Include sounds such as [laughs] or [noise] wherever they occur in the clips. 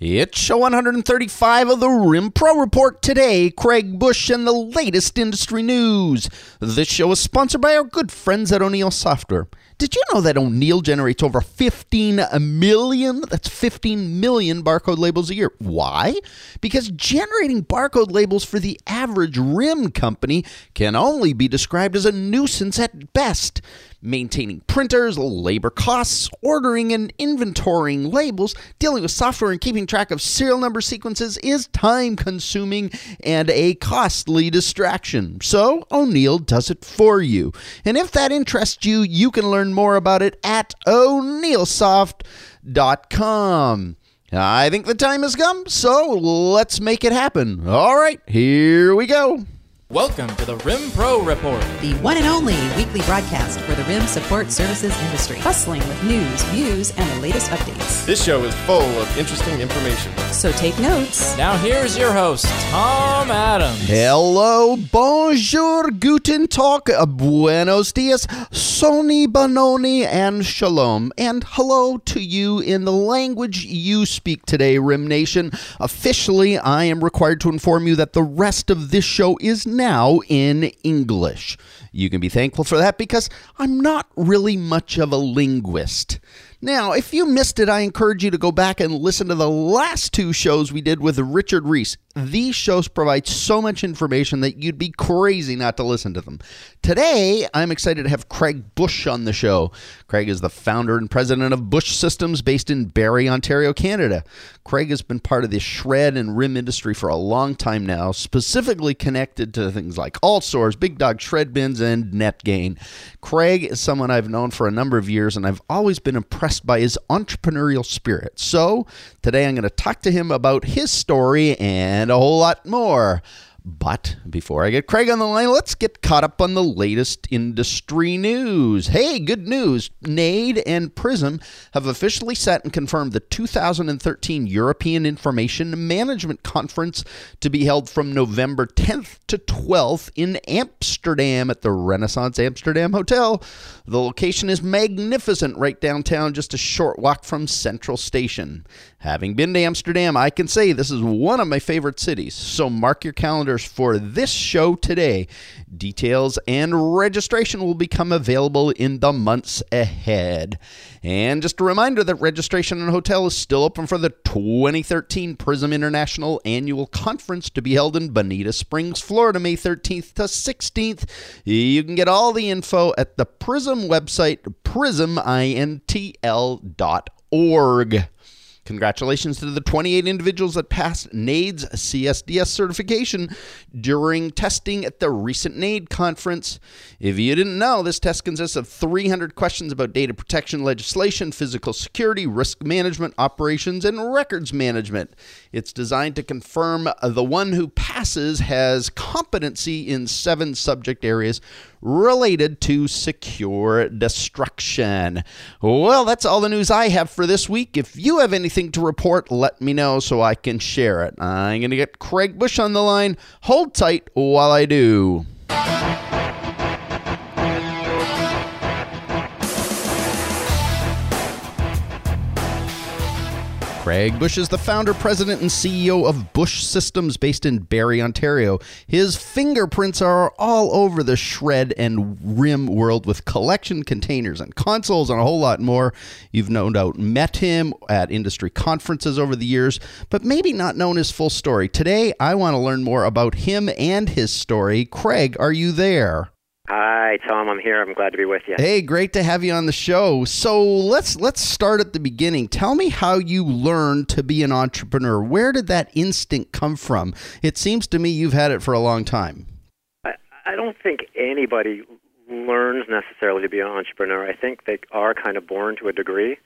It's show 135 of the Rim Pro Report today. Craig Bush and the latest industry news. This show is sponsored by our good friends at O'Neil Software. Did you know that O'Neil generates over 15 million? That's 15 million barcode labels a year. Why? Because generating barcode labels for the average rim company can only be described as a nuisance at best. Maintaining printers, labor costs, ordering and inventorying labels, dealing with software, and keeping track of serial number sequences is time consuming and a costly distraction. So, O'Neil does it for you. And if that interests you, you can learn more about it at o'neilsoft.com. I think the time has come, so let's make it happen. All right, here we go. Welcome to the Rim Pro Report, the one and only weekly broadcast for the rim support services industry, bustling with news, views, and the latest updates. This show is full of interesting information. So take notes. Now here's your host, Tom Adams. Hello, bonjour, guten tag, uh, buenos dias, soni bononi, and shalom. And hello to you in the language you speak today, Rim Nation. Officially, I am required to inform you that the rest of this show is now in English. You can be thankful for that because I'm not really much of a linguist. Now, if you missed it, I encourage you to go back and listen to the last two shows we did with Richard Reese. These shows provide so much information that you'd be crazy not to listen to them. Today, I'm excited to have Craig Bush on the show. Craig is the founder and president of Bush Systems based in Barrie, Ontario, Canada. Craig has been part of the shred and rim industry for a long time now, specifically connected to things like All-Source, Big Dog Shred Bins, and NetGain. Craig is someone I've known for a number of years, and I've always been impressed by his entrepreneurial spirit. So, today I'm going to talk to him about his story and a whole lot more. But before I get Craig on the line, let's get caught up on the latest industry news. Hey, good news. NAID and Prism have officially set and confirmed the 2013 European Information Management Conference to be held from November 10th to 12th in Amsterdam at the Renaissance Amsterdam Hotel. The location is magnificent right downtown, just a short walk from Central Station. Having been to Amsterdam, I can say this is one of my favorite cities. So mark your for this show today. Details and registration will become available in the months ahead. And just a reminder that registration and hotel is still open for the 2013 Prism International Annual Conference to be held in Bonita Springs, Florida, May 13th to 16th. You can get all the info at the Prism website, prismintl.org. Congratulations to the 28 individuals that passed NAID's CSDS certification during testing at the recent NAID conference. If you didn't know, this test consists of 300 questions about data protection legislation, physical security, risk management, operations, and records management. It's designed to confirm the one who passes has competency in seven subject areas related to secure destruction. Well, that's all the news I have for this week. If you have anything to report, let me know so I can share it. I'm going to get Craig Bush on the line. Hold tight while I do. Craig Bush is the founder, president, and CEO of Bush Systems based in Barrie, Ontario. His fingerprints are all over the shred and rim world with collection containers and consoles and a whole lot more. You've no doubt met him at industry conferences over the years, but maybe not known his full story. Today, I want to learn more about him and his story. Craig, are you there? Hi, Tom. I'm here. I'm glad to be with you. Hey, great to have you on the show. So let's let's start at the beginning. Tell me how you learned to be an entrepreneur. Where did that instinct come from? It seems to me you've had it for a long time. I, I don't think anybody learns necessarily to be an entrepreneur. I think they are kind of born to a degree.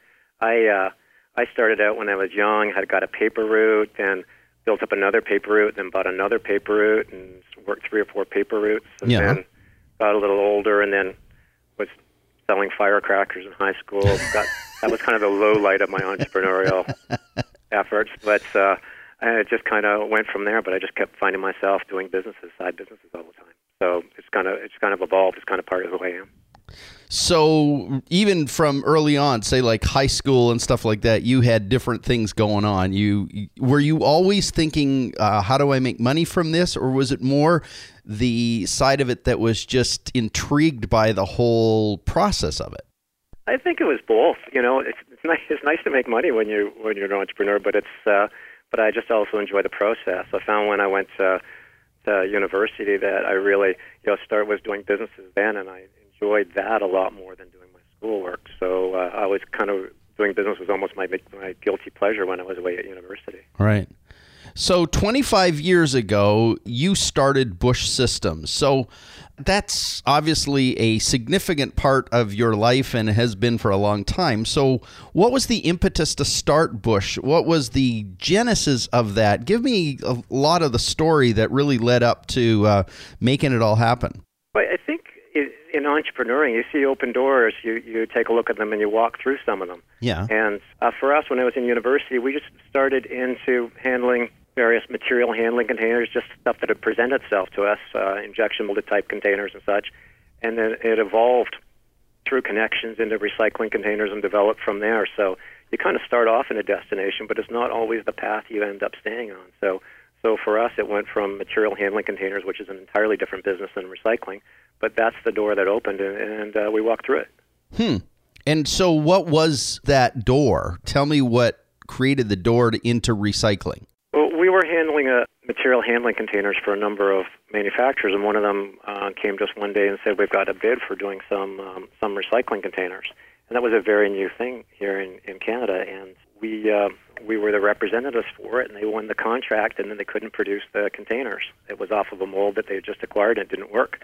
I uh, I started out when I was young. Had got a paper route, then built up another paper route, then bought another paper route, and worked three or four paper routes, and Yeah. then got a little older, and then was selling firecrackers in high school. Got, that was kind of the low light of my entrepreneurial [laughs] efforts, but uh, it just kind of went from there. But I just kept finding myself doing businesses, side businesses all the time. So it's kind of it's kind of evolved. It's kind of part of who I am. So even from early on, say like high school and stuff like that, you had different things going on. You were you always thinking, uh, how do I make money from this, or was it more the side of it that was just intrigued by the whole process of it? I think it was both. You know, it's, it's nice. It's nice to make money when you when you're an entrepreneur, but it's uh, but I just also enjoy the process. I found when I went to, to university that I really you know start was doing businesses then, and I enjoyed that a lot more than doing my schoolwork. So uh, I was kind of doing business was almost my my guilty pleasure when I was away at university. Right. So 25 years ago, you started Bush Systems. So that's obviously a significant part of your life and has been for a long time. So, what was the impetus to start Bush? What was the genesis of that? Give me a lot of the story that really led up to uh, making it all happen. Well, I think in entrepreneuring, you see open doors, you, you take a look at them and you walk through some of them. Yeah. And uh, for us, when I was in university, we just started into handling various material handling containers, just stuff that had presented itself to us, uh, injection molded type containers and such. And then it evolved through connections into recycling containers and developed from there. So you kind of start off in a destination, but it's not always the path you end up staying on. So, so for us, it went from material handling containers, which is an entirely different business than recycling, but that's the door that opened, and, and uh, we walked through it. Hmm. And so, what was that door? Tell me what created the door to, into recycling. Well, we were handling a uh, material handling containers for a number of manufacturers, and one of them uh, came just one day and said, "We've got a bid for doing some um, some recycling containers," and that was a very new thing here in, in Canada. And we uh, we were the representatives for it, and they won the contract, and then they couldn't produce the containers. It was off of a mold that they had just acquired, and it didn't work.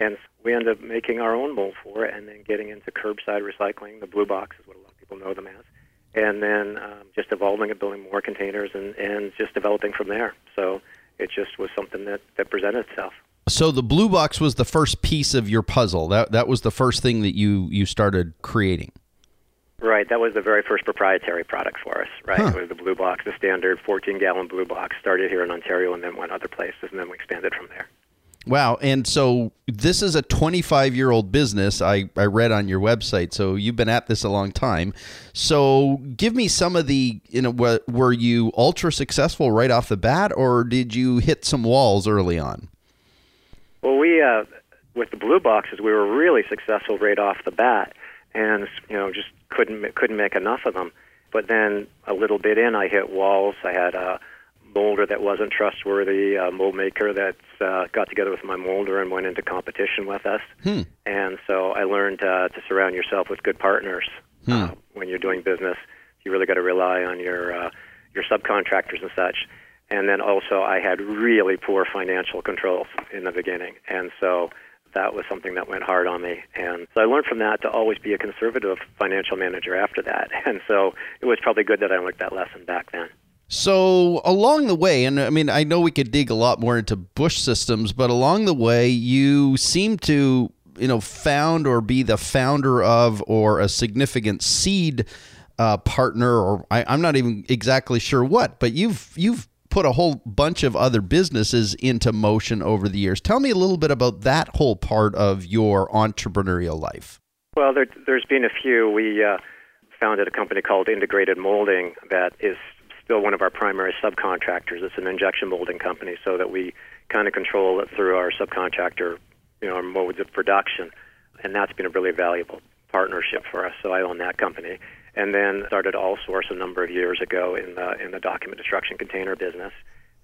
And we ended up making our own mold for it, and then getting into curbside recycling. The blue box is what a lot of people know them as and then um, just evolving and building more containers and, and just developing from there. So it just was something that, that presented itself. So the blue box was the first piece of your puzzle. That that was the first thing that you you started creating. Right, that was the very first proprietary product for us. Right, huh. it was the blue box, the standard 14 gallon blue box. Started here in Ontario and then went other places, and then we expanded from there. Wow. And so this is a 25 year old business, I, I read on your website. So you've been at this a long time. So give me some of the, you know, were you ultra successful right off the bat or did you hit some walls early on? Well, we, uh, with the blue boxes, we were really successful right off the bat and, you know, just couldn't, couldn't make enough of them. But then a little bit in, I hit walls. I had, a molder that wasn't trustworthy, a mold maker that uh, got together with my molder and went into competition with us. Hmm. And so I learned uh, to surround yourself with good partners hmm. uh, when you're doing business. You really got to rely on your uh, your subcontractors and such. And then also, I had really poor financial controls in the beginning, and so that was something that went hard on me. And so I learned from that to always be a conservative financial manager after that. [laughs] And so it was probably good that I learned that lesson back then. So along the way, and I mean, I know we could dig a lot more into Bush systems, but along the way, you seem to, you know, found or be the founder of or a significant seed uh, partner, or I, I'm not even exactly sure what, but you've you've put a whole bunch of other businesses into motion over the years. Tell me a little bit about that whole part of your entrepreneurial life. Well, there, has been a few. We uh, founded a company called Integrated Molding that is still one of our primary subcontractors. It's an injection molding company, so that we kind of control it through our subcontractor, you know, our modes of production, and that's been a really valuable partnership for us. So I own that company, and then started All Source a number of years ago in the in the document destruction container business,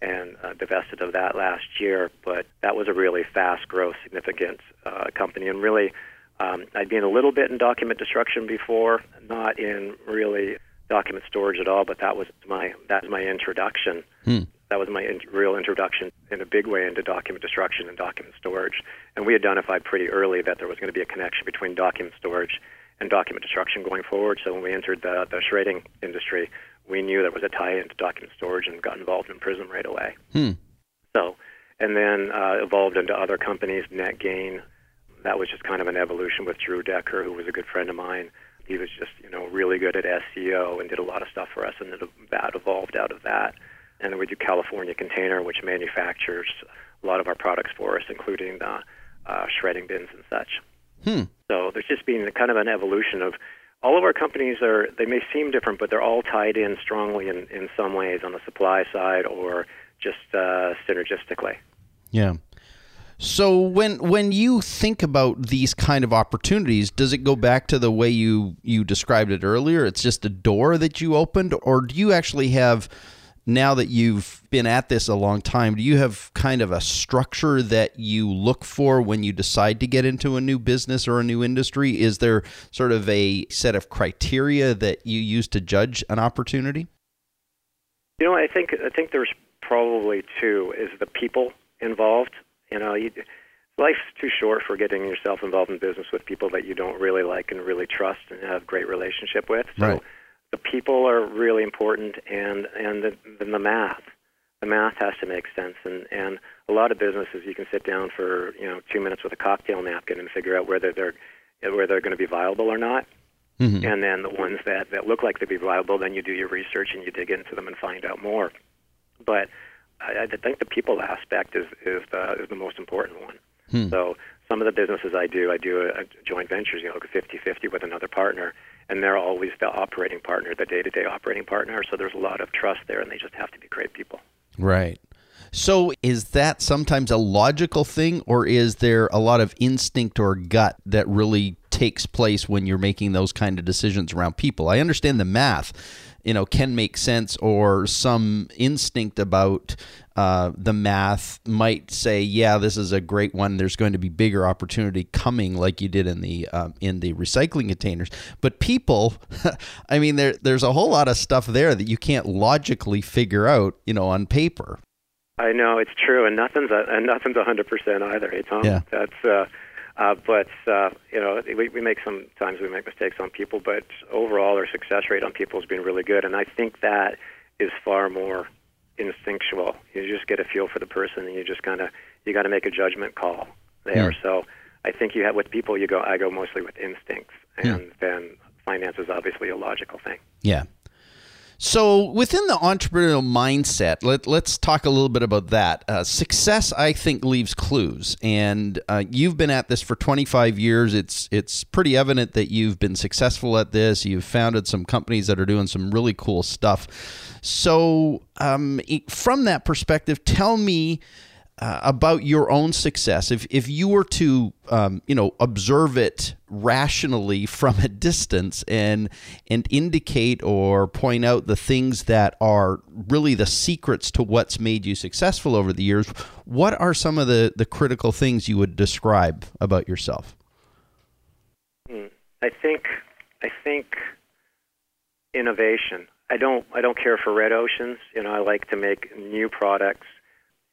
and uh, divested of that last year. But that was a really fast growth, significant uh, company, and really. Um, I'd been a little bit in document destruction before, not in really document storage at all, but that was my that was my introduction. Hmm. That was my in, real introduction in a big way into document destruction and document storage. And we identified pretty early that there was going to be a connection between document storage and document destruction going forward. So when we entered the, the shredding industry, we knew there was a tie into document storage and got involved in Prism right away. Hmm. So, and then uh, evolved into other companies, NetGain. That was just kind of an evolution with Drew Decker, who was a good friend of mine he was just you know really good at SEO and did a lot of stuff for us, and that evolved out of that. And then we do California Container, which manufactures a lot of our products for us, including the uh, shredding bins and such. So there's just been kind of an evolution of all of our companies are they may seem different, but they're all tied in strongly in, in some ways on the supply side or just uh, synergistically. Yeah. So when when you think about these kind of opportunities, does it go back to the way you you described it earlier? It's just a door that you opened, or do you actually have now that you've been at this a long time, do you have kind of a structure that you look for when you decide to get into a new business or a new industry? Is there sort of a set of criteria that you use to judge an opportunity? You know, I think I think there's probably two is the people involved. You know, you, life's too short for getting yourself involved in business with people that you don't really like and really trust and have great relationship with. So Right. The people are really important, and and the, then the math. The math has to make sense, and and a lot of businesses you can sit down for you know two minutes with a cocktail napkin and figure out whether they're whether they're going to be viable or not. Mhm. And then the ones that, that look like they'd be viable, then you do your research and you dig into them and find out more. But I, I think the people aspect is is the, is the most important one. So some of the businesses I do, I do a, a joint ventures, you know, 50-50 with another partner, and they're always the operating partner, the day-to-day operating partner. So there's a lot of trust there, and they just have to be great people. Right. So is that sometimes a logical thing, or is there a lot of instinct or gut that really takes place when you're making those kind of decisions around people? I understand the math, you know, can make sense, or some instinct about uh, the math might say, yeah, this is a great one. There's going to be bigger opportunity coming, like you did in the um, in the recycling containers. But people, [laughs] I mean, there there's a whole lot of stuff there that you can't logically figure out, you know, on paper. I know it's true, and nothing's a, and nothing's a hundred percent either. Hey, Tom. Yeah. That's uh, uh, but uh, you know we, we make sometimes we make mistakes on people, but overall our success rate on people has been really good, and I think that is far more instinctual. You just get a feel for the person, and you just kind of you got to make a judgment call there. Hmm. So I think you have with people you go I go mostly with instincts, and then finance is obviously a logical thing. Yeah. So within the entrepreneurial mindset, let, let's talk a little bit about that. Uh, success, I think, leaves clues, and uh, you've been at this for 25 years. It's it's pretty evident that you've been successful at this. You've founded some companies that are doing some really cool stuff. So, um, from that perspective, tell me uh, about your own success. If if you were to um, you know observe it rationally [laughs] from a distance and and indicate or point out the things that are really the secrets to what's made you successful over the years, what are some of the the critical things you would describe about yourself? I think I think innovation. I don't I don't care for red oceans. You know, I like to make new products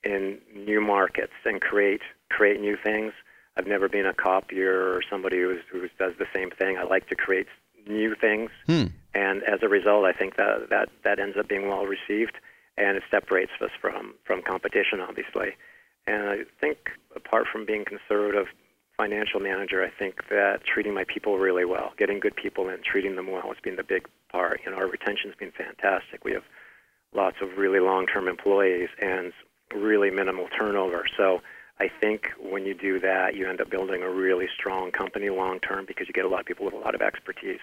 in new markets and create create new things. I've never been a copier or somebody who's, who does the same thing. I like to create new things, hmm. and as a result, I think that that that ends up being well received, and it separates us from from competition, obviously. And I think apart from being conservative financial manager, I think that treating my people really well, getting good people and treating them well has been the big part. You know, our retention's been fantastic. We have lots of really long-term employees and really minimal turnover. So I think when you do that, you end up building a really strong company long-term because you get a lot of people with a lot of expertise.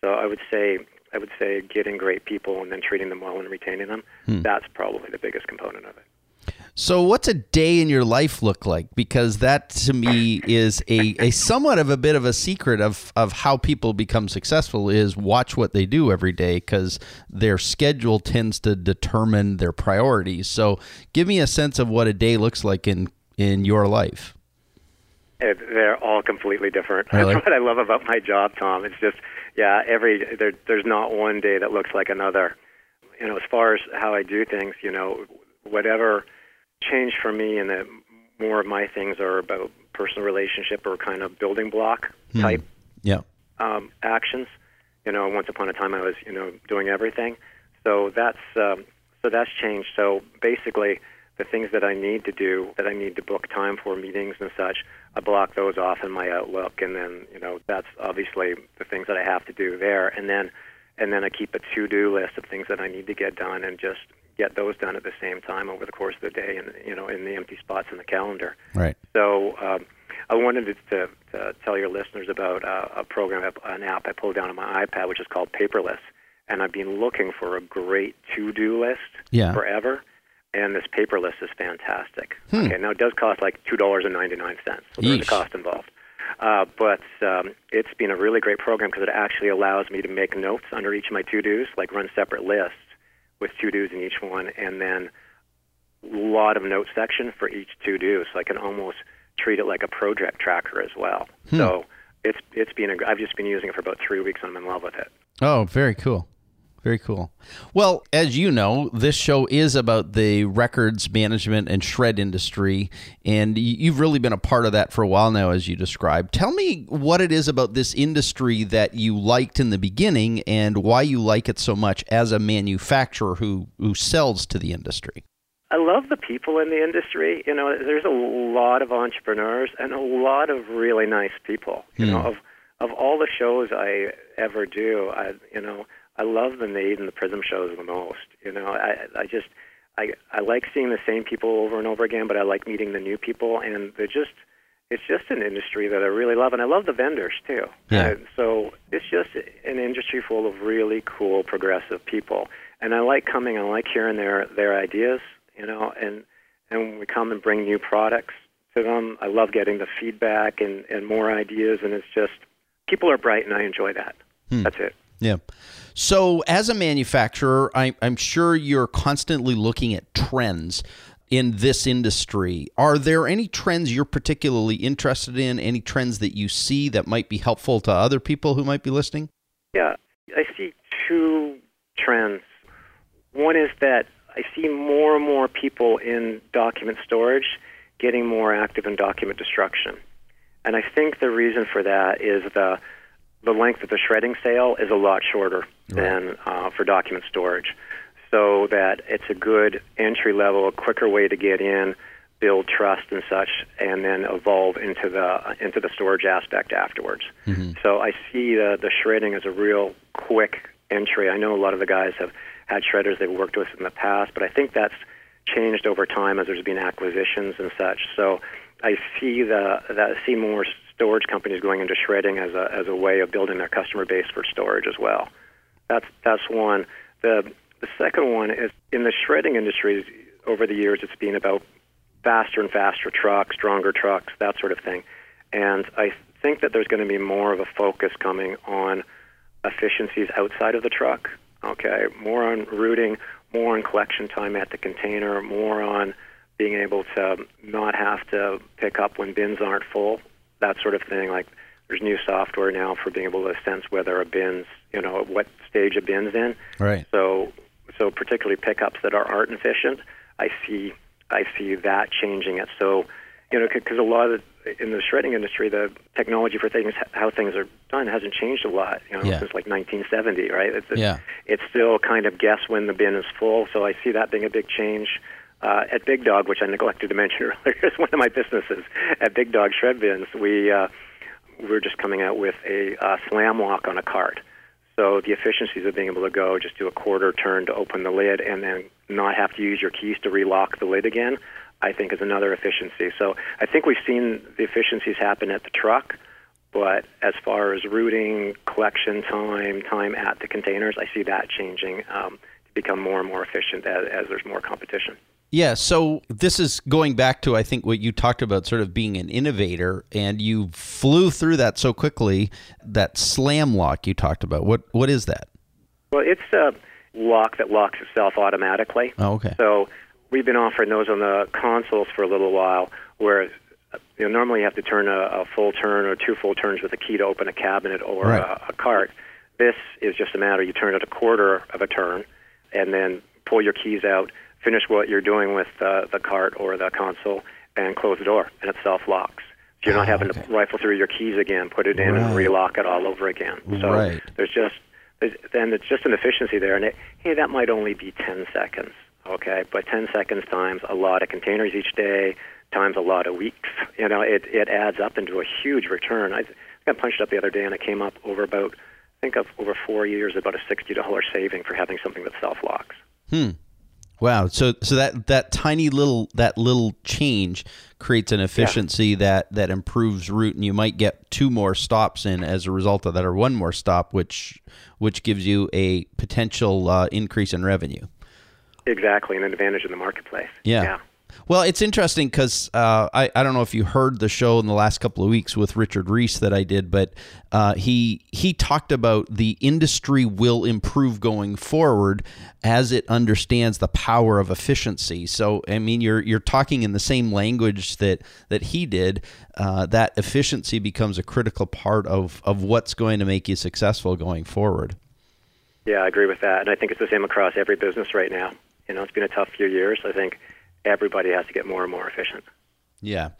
So I would say I would say getting great people and then treating them well and retaining them. Hmm. That's probably the biggest component of it. So, what's a day in your life look like? Because that to me is a, a somewhat of a bit of a secret of, of how people become successful is watch what they do every day because their schedule tends to determine their priorities. So, give me a sense of what a day looks like in, in your life. It, they're all completely different. Really? [laughs] That's what I love about my job, Tom. It's just, yeah, every there, there's not one day that looks like another. You know, as far as how I do things, you know, whatever changed for me, and that more of my things are about personal relationship or kind of building block type Yeah. um, actions. You know, once upon a time I was, you know, doing everything. So that's um, so that's changed. So basically, the things that I need to do, that I need to book time for meetings and such, I block those off in my Outlook, and then you know that's obviously the things that I have to do there, and then and then I keep a to-do list of things that I need to get done, and just get those done at the same time over the course of the day, and you know, in the empty spots in the calendar. Right. So, um, I wanted to, to, to tell your listeners about uh, a program, an app I pulled down on my iPad, which is called Paperless. And I've been looking for a great to-do list Yeah. forever. And this Paperless is fantastic. Hmm. Okay, now it does cost like two dollars and ninety-nine cents, so there's a cost involved. Uh, but um, it's been a really great program because it actually allows me to make notes under each of my to-dos, like run separate lists with to-dos in each one, and then a lot of note section for each to-do, so I can almost treat it like a project tracker as well. Hmm. So it's it's been a, I've just been using it for about three weeks, and I'm in love with it. Oh, very cool. Very cool. Well, as you know, this show is about the records management and shred industry, and you've really been a part of that for a while now, as you described. Tell me what it is about this industry that you liked in the beginning and why you like it so much as a manufacturer who, who sells to the industry. I love the people in the industry. You know, there's a lot of entrepreneurs and a lot of really nice people. You hmm. know, of of all the shows I ever do, I you know, I love the NAID and the Prism shows the most. You know, I I just I I like seeing the same people over and over again, but I like meeting the new people, and they're just it's just an industry that I really love, and I love the vendors too. Yeah. Uh, so it's just an industry full of really cool, progressive people, and I like coming. I like hearing their their ideas, you know, and and when we come and bring new products to them, I love getting the feedback and and more ideas, and it's just people are bright, and I enjoy that. That's it. Yeah. So, as a manufacturer, I, I'm sure you're constantly looking at trends in this industry. Are there any trends you're particularly interested in? Any trends that you see that might be helpful to other people who might be listening? Yeah, I see two trends. One is that I see more and more people in document storage getting more active in document destruction. And I think the reason for that is the the length of the shredding sale is a lot shorter than uh, for document storage, so that it's a good entry level, a quicker way to get in, build trust and such, and then evolve into the into the storage aspect afterwards. So I see the the shredding as a real quick entry. I know a lot of the guys have had shredders they've worked with in the past, but I think that's changed over time as there's been acquisitions and such. So I see the that I see more storage companies going into shredding as a as a way of building their customer base for storage as well. That's that's one. The the second one is in the shredding industry. Over the years, it's been about faster and faster trucks, stronger trucks, that sort of thing. And I think that there's going to be more of a focus coming on efficiencies outside of the truck. Okay, more on routing, more on collection time at the container, more on being able to not have to pick up when bins aren't full, that sort of thing. Like there's new software now for being able to sense whether a bin's, you know, what stage a bin's in. Right. So, so particularly pickups that are art efficient, I see, I see that changing it. So, you know, because a lot of in the shredding industry, the technology for things, how things are done, hasn't changed a lot. You know, Yeah. since like 1970, right? It's, it's, Yeah. it's still kind of guess when the bin is full. So I see that being a big change. Uh, at Big Dog, which I neglected to mention [laughs] earlier, is one of my businesses. At Big Dog Shred Bins, we uh, we're just coming out with a uh, slam lock on a cart. So the efficiencies of being able to go just do a quarter turn to open the lid and then not have to use your keys to relock the lid again, I think is another efficiency. So I think we've seen the efficiencies happen at the truck, but as far as routing, collection time, time at the containers, I see that changing um, to become more and more efficient as, as there's more competition. Yeah, so this is going back to I think what you talked about sort of being an innovator and you flew through that so quickly that slam lock you talked about. What what is that? Well, it's a lock that locks itself automatically. Oh, okay. So we've been offering those on the consoles for a little while, where you know normally you have to turn a, a full turn or two full turns with a key to open a cabinet or Right. a, a cart. This is just a matter you turn it a quarter of a turn, and then pull your keys out, finish what you're doing with uh, the cart or the console, and close the door, and it self locks. So you're not Ah, having okay. to rifle through your keys again, put it in, and Right. relock it all over again. So Right. there's just there's, then it's just an efficiency there, and it, hey, that might only be 10 seconds, okay? But 10 seconds times a lot of containers each day, times a lot of weeks, you know, it it adds up into a huge return. I got punched up the other day, and it came up over about, I think of over four years, about a $60 saving for having something that self locks. Hmm. Wow. So so that that tiny little that little change creates an efficiency that that improves route, and you might get two more stops in as a result of that, or one more stop, which which gives you a potential uh, increase in revenue. Exactly, an advantage in the marketplace. Yeah. yeah. Well, it's interesting because uh, I, I don't know if you heard the show in the last couple of weeks with Richard Reese that I did, but uh, he he talked about the industry will improve going forward as it understands the power of efficiency. So, I mean, you're you're talking in the same language that that he did. Uh, that efficiency becomes a critical part of of what's going to make you successful going forward. Yeah, I agree with that, and I think it's the same across every business right now. You know, it's been a tough few years. I think everybody has to get more and more efficient. Yeah.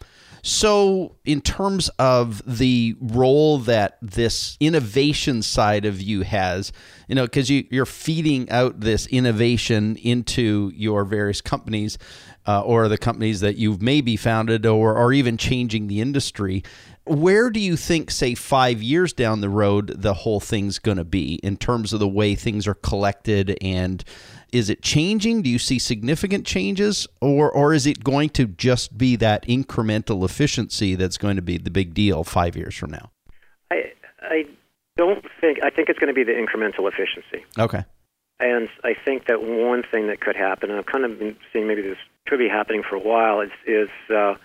So, in terms of the role that this innovation side of you has, you know, because you, you're feeding out this innovation into your various companies uh, or the companies that you've maybe founded or, or even changing the industry, where do you think, say, five years down the road, the whole thing's going to be in terms of the way things are collected and is it changing? Do you see significant changes, or or is it going to just be that incremental efficiency that's going to be the big deal five years from now? I I don't think I think it's going to be the incremental efficiency. Okay. And I think that one thing that could happen, and I've kind of been seeing maybe this could be happening for a while, is is uh,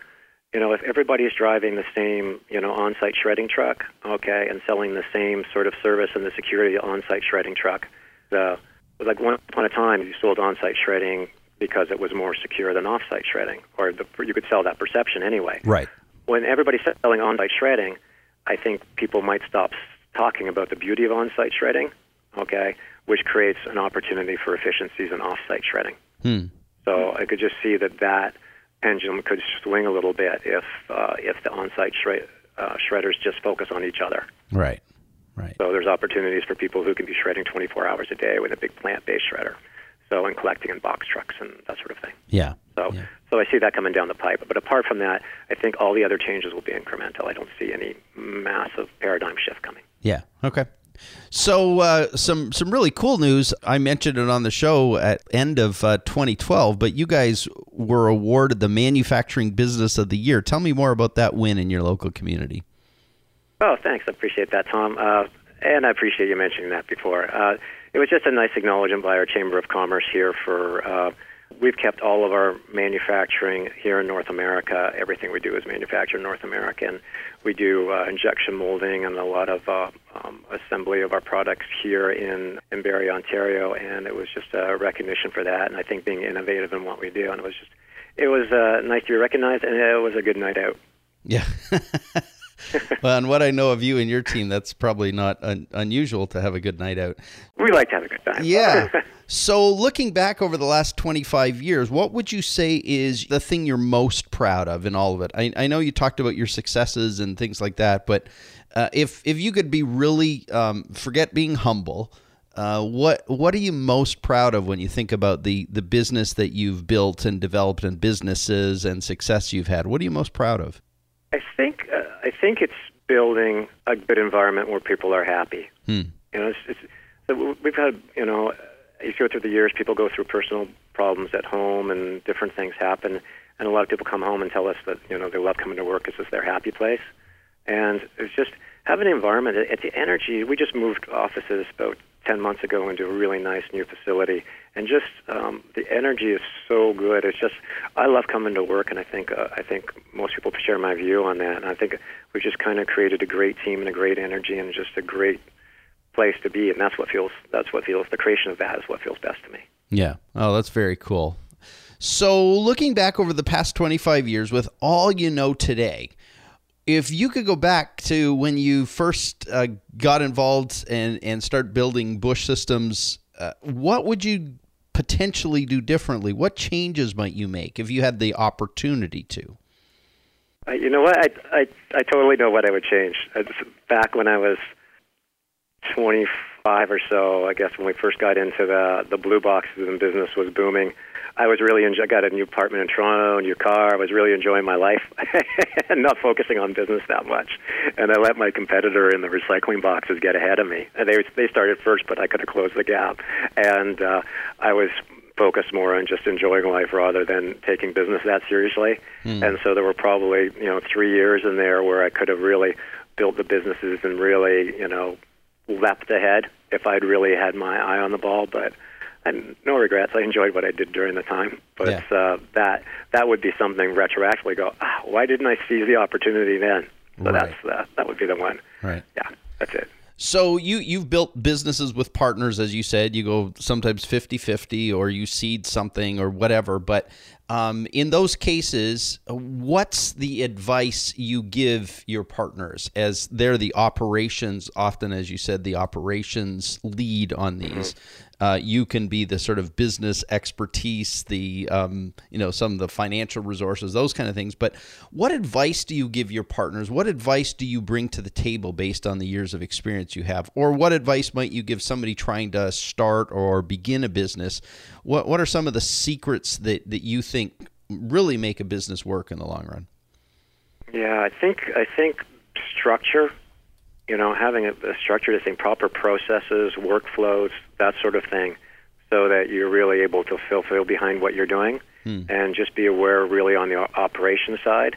you know if everybody's driving the same you know on-site shredding truck, okay, and selling the same sort of service and the security on-site shredding truck, the like once upon a time you sold on-site shredding because it was more secure than off-site shredding, or the, you could sell that perception anyway. Right. When everybody's selling on-site shredding, I think people might stop talking about the beauty of on-site shredding, okay, which creates an opportunity for efficiencies in off-site shredding. Hmm. So I could just see that that pendulum could swing a little bit if uh, if the on-site shred, uh, shredders just focus on each other. Right. Right. So there's opportunities for people who can be shredding 24 hours a day with a big plant-based shredder. So and collecting in box trucks and that sort of thing. Yeah. So yeah. so I see that coming down the pipe. But apart from that, I think all the other changes will be incremental. I don't see any massive paradigm shift coming. Yeah. Okay. So uh, some some really cool news. I mentioned it on the show at end of uh, 2012, but you guys were awarded the Manufacturing Business of the Year. Tell me more about that win in your local community. Oh, thanks. I appreciate that, Tom. Uh, and I appreciate you mentioning that before. Uh, it was just a nice acknowledgement by our Chamber of Commerce here for. Uh, we've kept all of our manufacturing here in North America. Everything we do is manufactured in North America, and we do uh, injection molding and a lot of uh, um, assembly of our products here in in Barrie, Ontario. And it was just a recognition for that, and I think being innovative in what we do, and it was just it was uh, nice to be recognized, and it was a good night out. Yeah. [laughs] [laughs] well, and what I know of you and your team, that's probably not un- unusual to have a good night out. We like to have a good time. Yeah. [laughs] so, looking back over the last 25 years, what would you say is the thing you're most proud of in all of it? I, I know you talked about your successes and things like that, but uh, if if you could be really um, forget being humble, uh, what what are you most proud of when you think about the the business that you've built and developed and businesses and success you've had? What are you most proud of? I think uh, I think it's building a good environment where people are happy. Hmm. You know, it's, it's, so we've had you know, you go through the years, people go through personal problems at home, and different things happen. And a lot of people come home and tell us that you know they love coming to work. It's just their happy place. And it's just having an environment. It's the energy. We just moved offices about 10 months ago into a really nice new facility. And just um, the energy is so good. It's just, I love coming to work, and I think, uh, I think most people share my view on that. And I think we've just kind of created a great team and a great energy and just a great place to be. And that's what feels, that's what feels, the creation of that is what feels best to me. Yeah. Oh, that's very cool. So, looking back over the past 25 years with all you know today, if you could go back to when you first uh, got involved and, and start building Bush systems, uh, what would you potentially do differently? What changes might you make if you had the opportunity to? Uh, you know what? I, I, I totally know what I would change. Back when I was 25 or so, I guess when we first got into the, the blue boxes and business was booming, I was really enjoy- I got a new apartment in Toronto, a new car. I was really enjoying my life [laughs] and not focusing on business that much. And I let my competitor in the recycling boxes get ahead of me. And they they started first, but I could have closed the gap. And uh, I was focused more on just enjoying life rather than taking business that seriously. And so there were probably you know three years in there where I could have really built the businesses and really you know leapt ahead if I'd really had my eye on the ball. But and no regrets. I enjoyed what I did during the time. But Yeah. uh, that that would be something retroactively go. Ah, why didn't I seize the opportunity then? So Right. that's uh, that would be the one. Right. Yeah, that's it. So you you've built businesses with partners as you said you go sometimes 50-50 or you seed something or whatever but um, in those cases what's the advice you give your partners as they're the operations often as you said the operations lead on these uh, you can be the sort of business expertise, the um, you know some of the financial resources, those kind of things. But what advice do you give your partners? What advice do you bring to the table based on the years of experience you have, or what advice might you give somebody trying to start or begin a business? What what are some of the secrets that that you think really make a business work in the long run? Yeah, I think I think structure. You know, having a, a structure to think proper processes, workflows, that sort of thing, so that you're really able to fulfill behind what you're doing, hmm. and just be aware really on the operation side.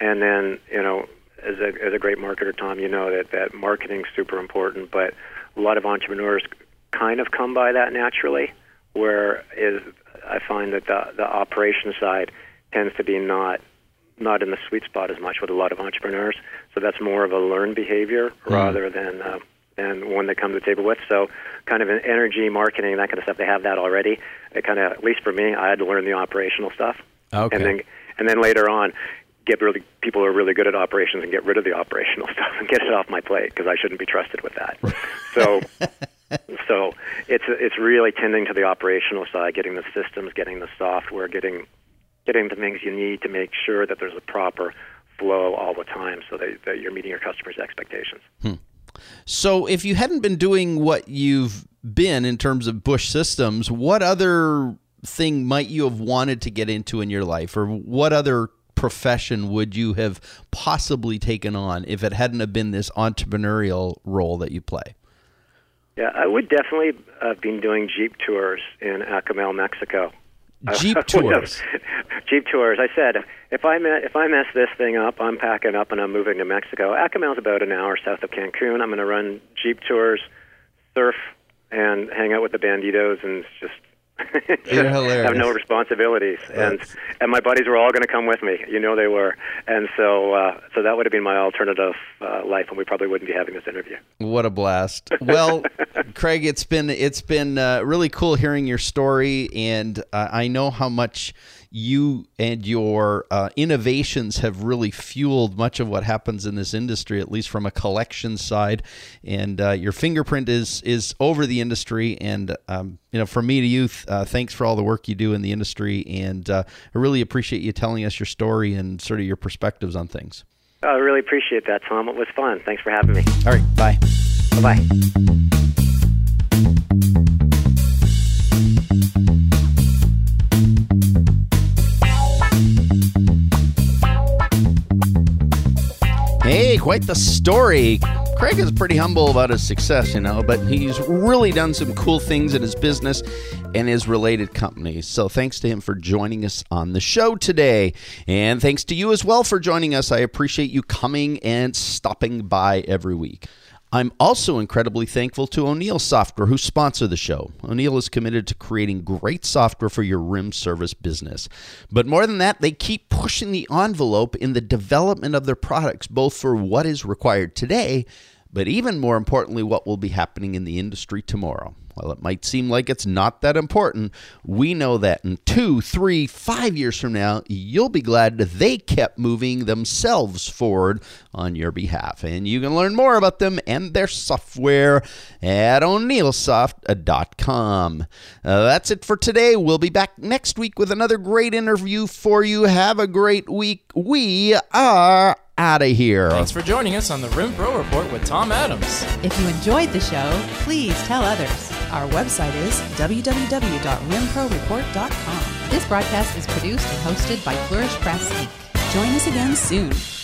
And then, you know, as a as a great marketer, Tom, you know that that marketing's super important, but a lot of entrepreneurs kind of come by that naturally. Where is I find that the the operation side tends to be not not in the sweet spot as much with a lot of entrepreneurs. So that's more of a learned behavior rather than uh, than one they come to the table with. So kind of in energy, marketing, that kind of stuff, they have that already. It kind of, at least for me, I had to learn the operational stuff. Okay. And then and then later on, get really people who are really good at operations and get rid of the operational [laughs] stuff and get it off my plate because I shouldn't be trusted with that. so. [laughs] So it's it's really tending to the operational side, getting the systems, getting the software, getting getting the things you need to make sure that there's a proper flow all the time, so that, that you're meeting your customers' expectations. Hmm. So, if you hadn't been doing what you've been in terms of Bush Systems, what other thing might you have wanted to get into in your life, or what other profession would you have possibly taken on if it hadn't have been this entrepreneurial role that you play? Yeah, I would definitely have been doing Jeep tours in Akumal, Mexico. [laughs] Jeep I would have- tours. Jeep tours. I said, if I if I mess this thing up, I'm packing up and I'm moving to Mexico. Akumal's about an hour south of Cancun. I'm going to run Jeep tours, surf, and hang out with the banditos and just. [laughs] You're have no responsibilities, and That's- and my buddies were all going to come with me. You know they were, and so uh, so that would have been my alternative uh, life, and we probably wouldn't be having this interview. What a blast! Well, [laughs] Craig, it's been it's been uh, really cool hearing your story, and uh, I know how much you and your uh, innovations have really fueled much of what happens in this industry, at least from a collection side. And uh, your fingerprint is is over the industry, and um, you know, from me to you, uh, thanks for all the work you do in the industry, and uh, I really appreciate you telling us your story and sort of your perspectives on things. I really appreciate that, Tom. It was fun. Thanks for having me. All right, bye. Bye bye. Quite the story. Craig is pretty humble about his success, you know, but he's really done some cool things in his business and his related companies. So thanks to him for joining us on the show today. And thanks to you as well for joining us. I appreciate you coming and stopping by every week. I'm also incredibly thankful to O'Neil Software, who sponsor the show. O'Neil is committed to creating great software for your RIM service business. But more than that, they keep pushing the envelope in the development of their products, both for what is required today, but even more importantly, what will be happening in the industry tomorrow. While it might seem like it's not that important, we know that in two, three, five years from now, you'll be glad they kept moving themselves forward on your behalf. And you can learn more about them and their software at o'neilsoft.com. Uh, that's it for today. We'll be back next week with another great interview for you. Have a great week. We are out of here. Thanks for joining us on the Rim Pro Report with Tom Adams. If you enjoyed the show, please tell others. Our website is www.rimproreport.com. This broadcast is produced and hosted by Flourish Press Inc. Join us again soon.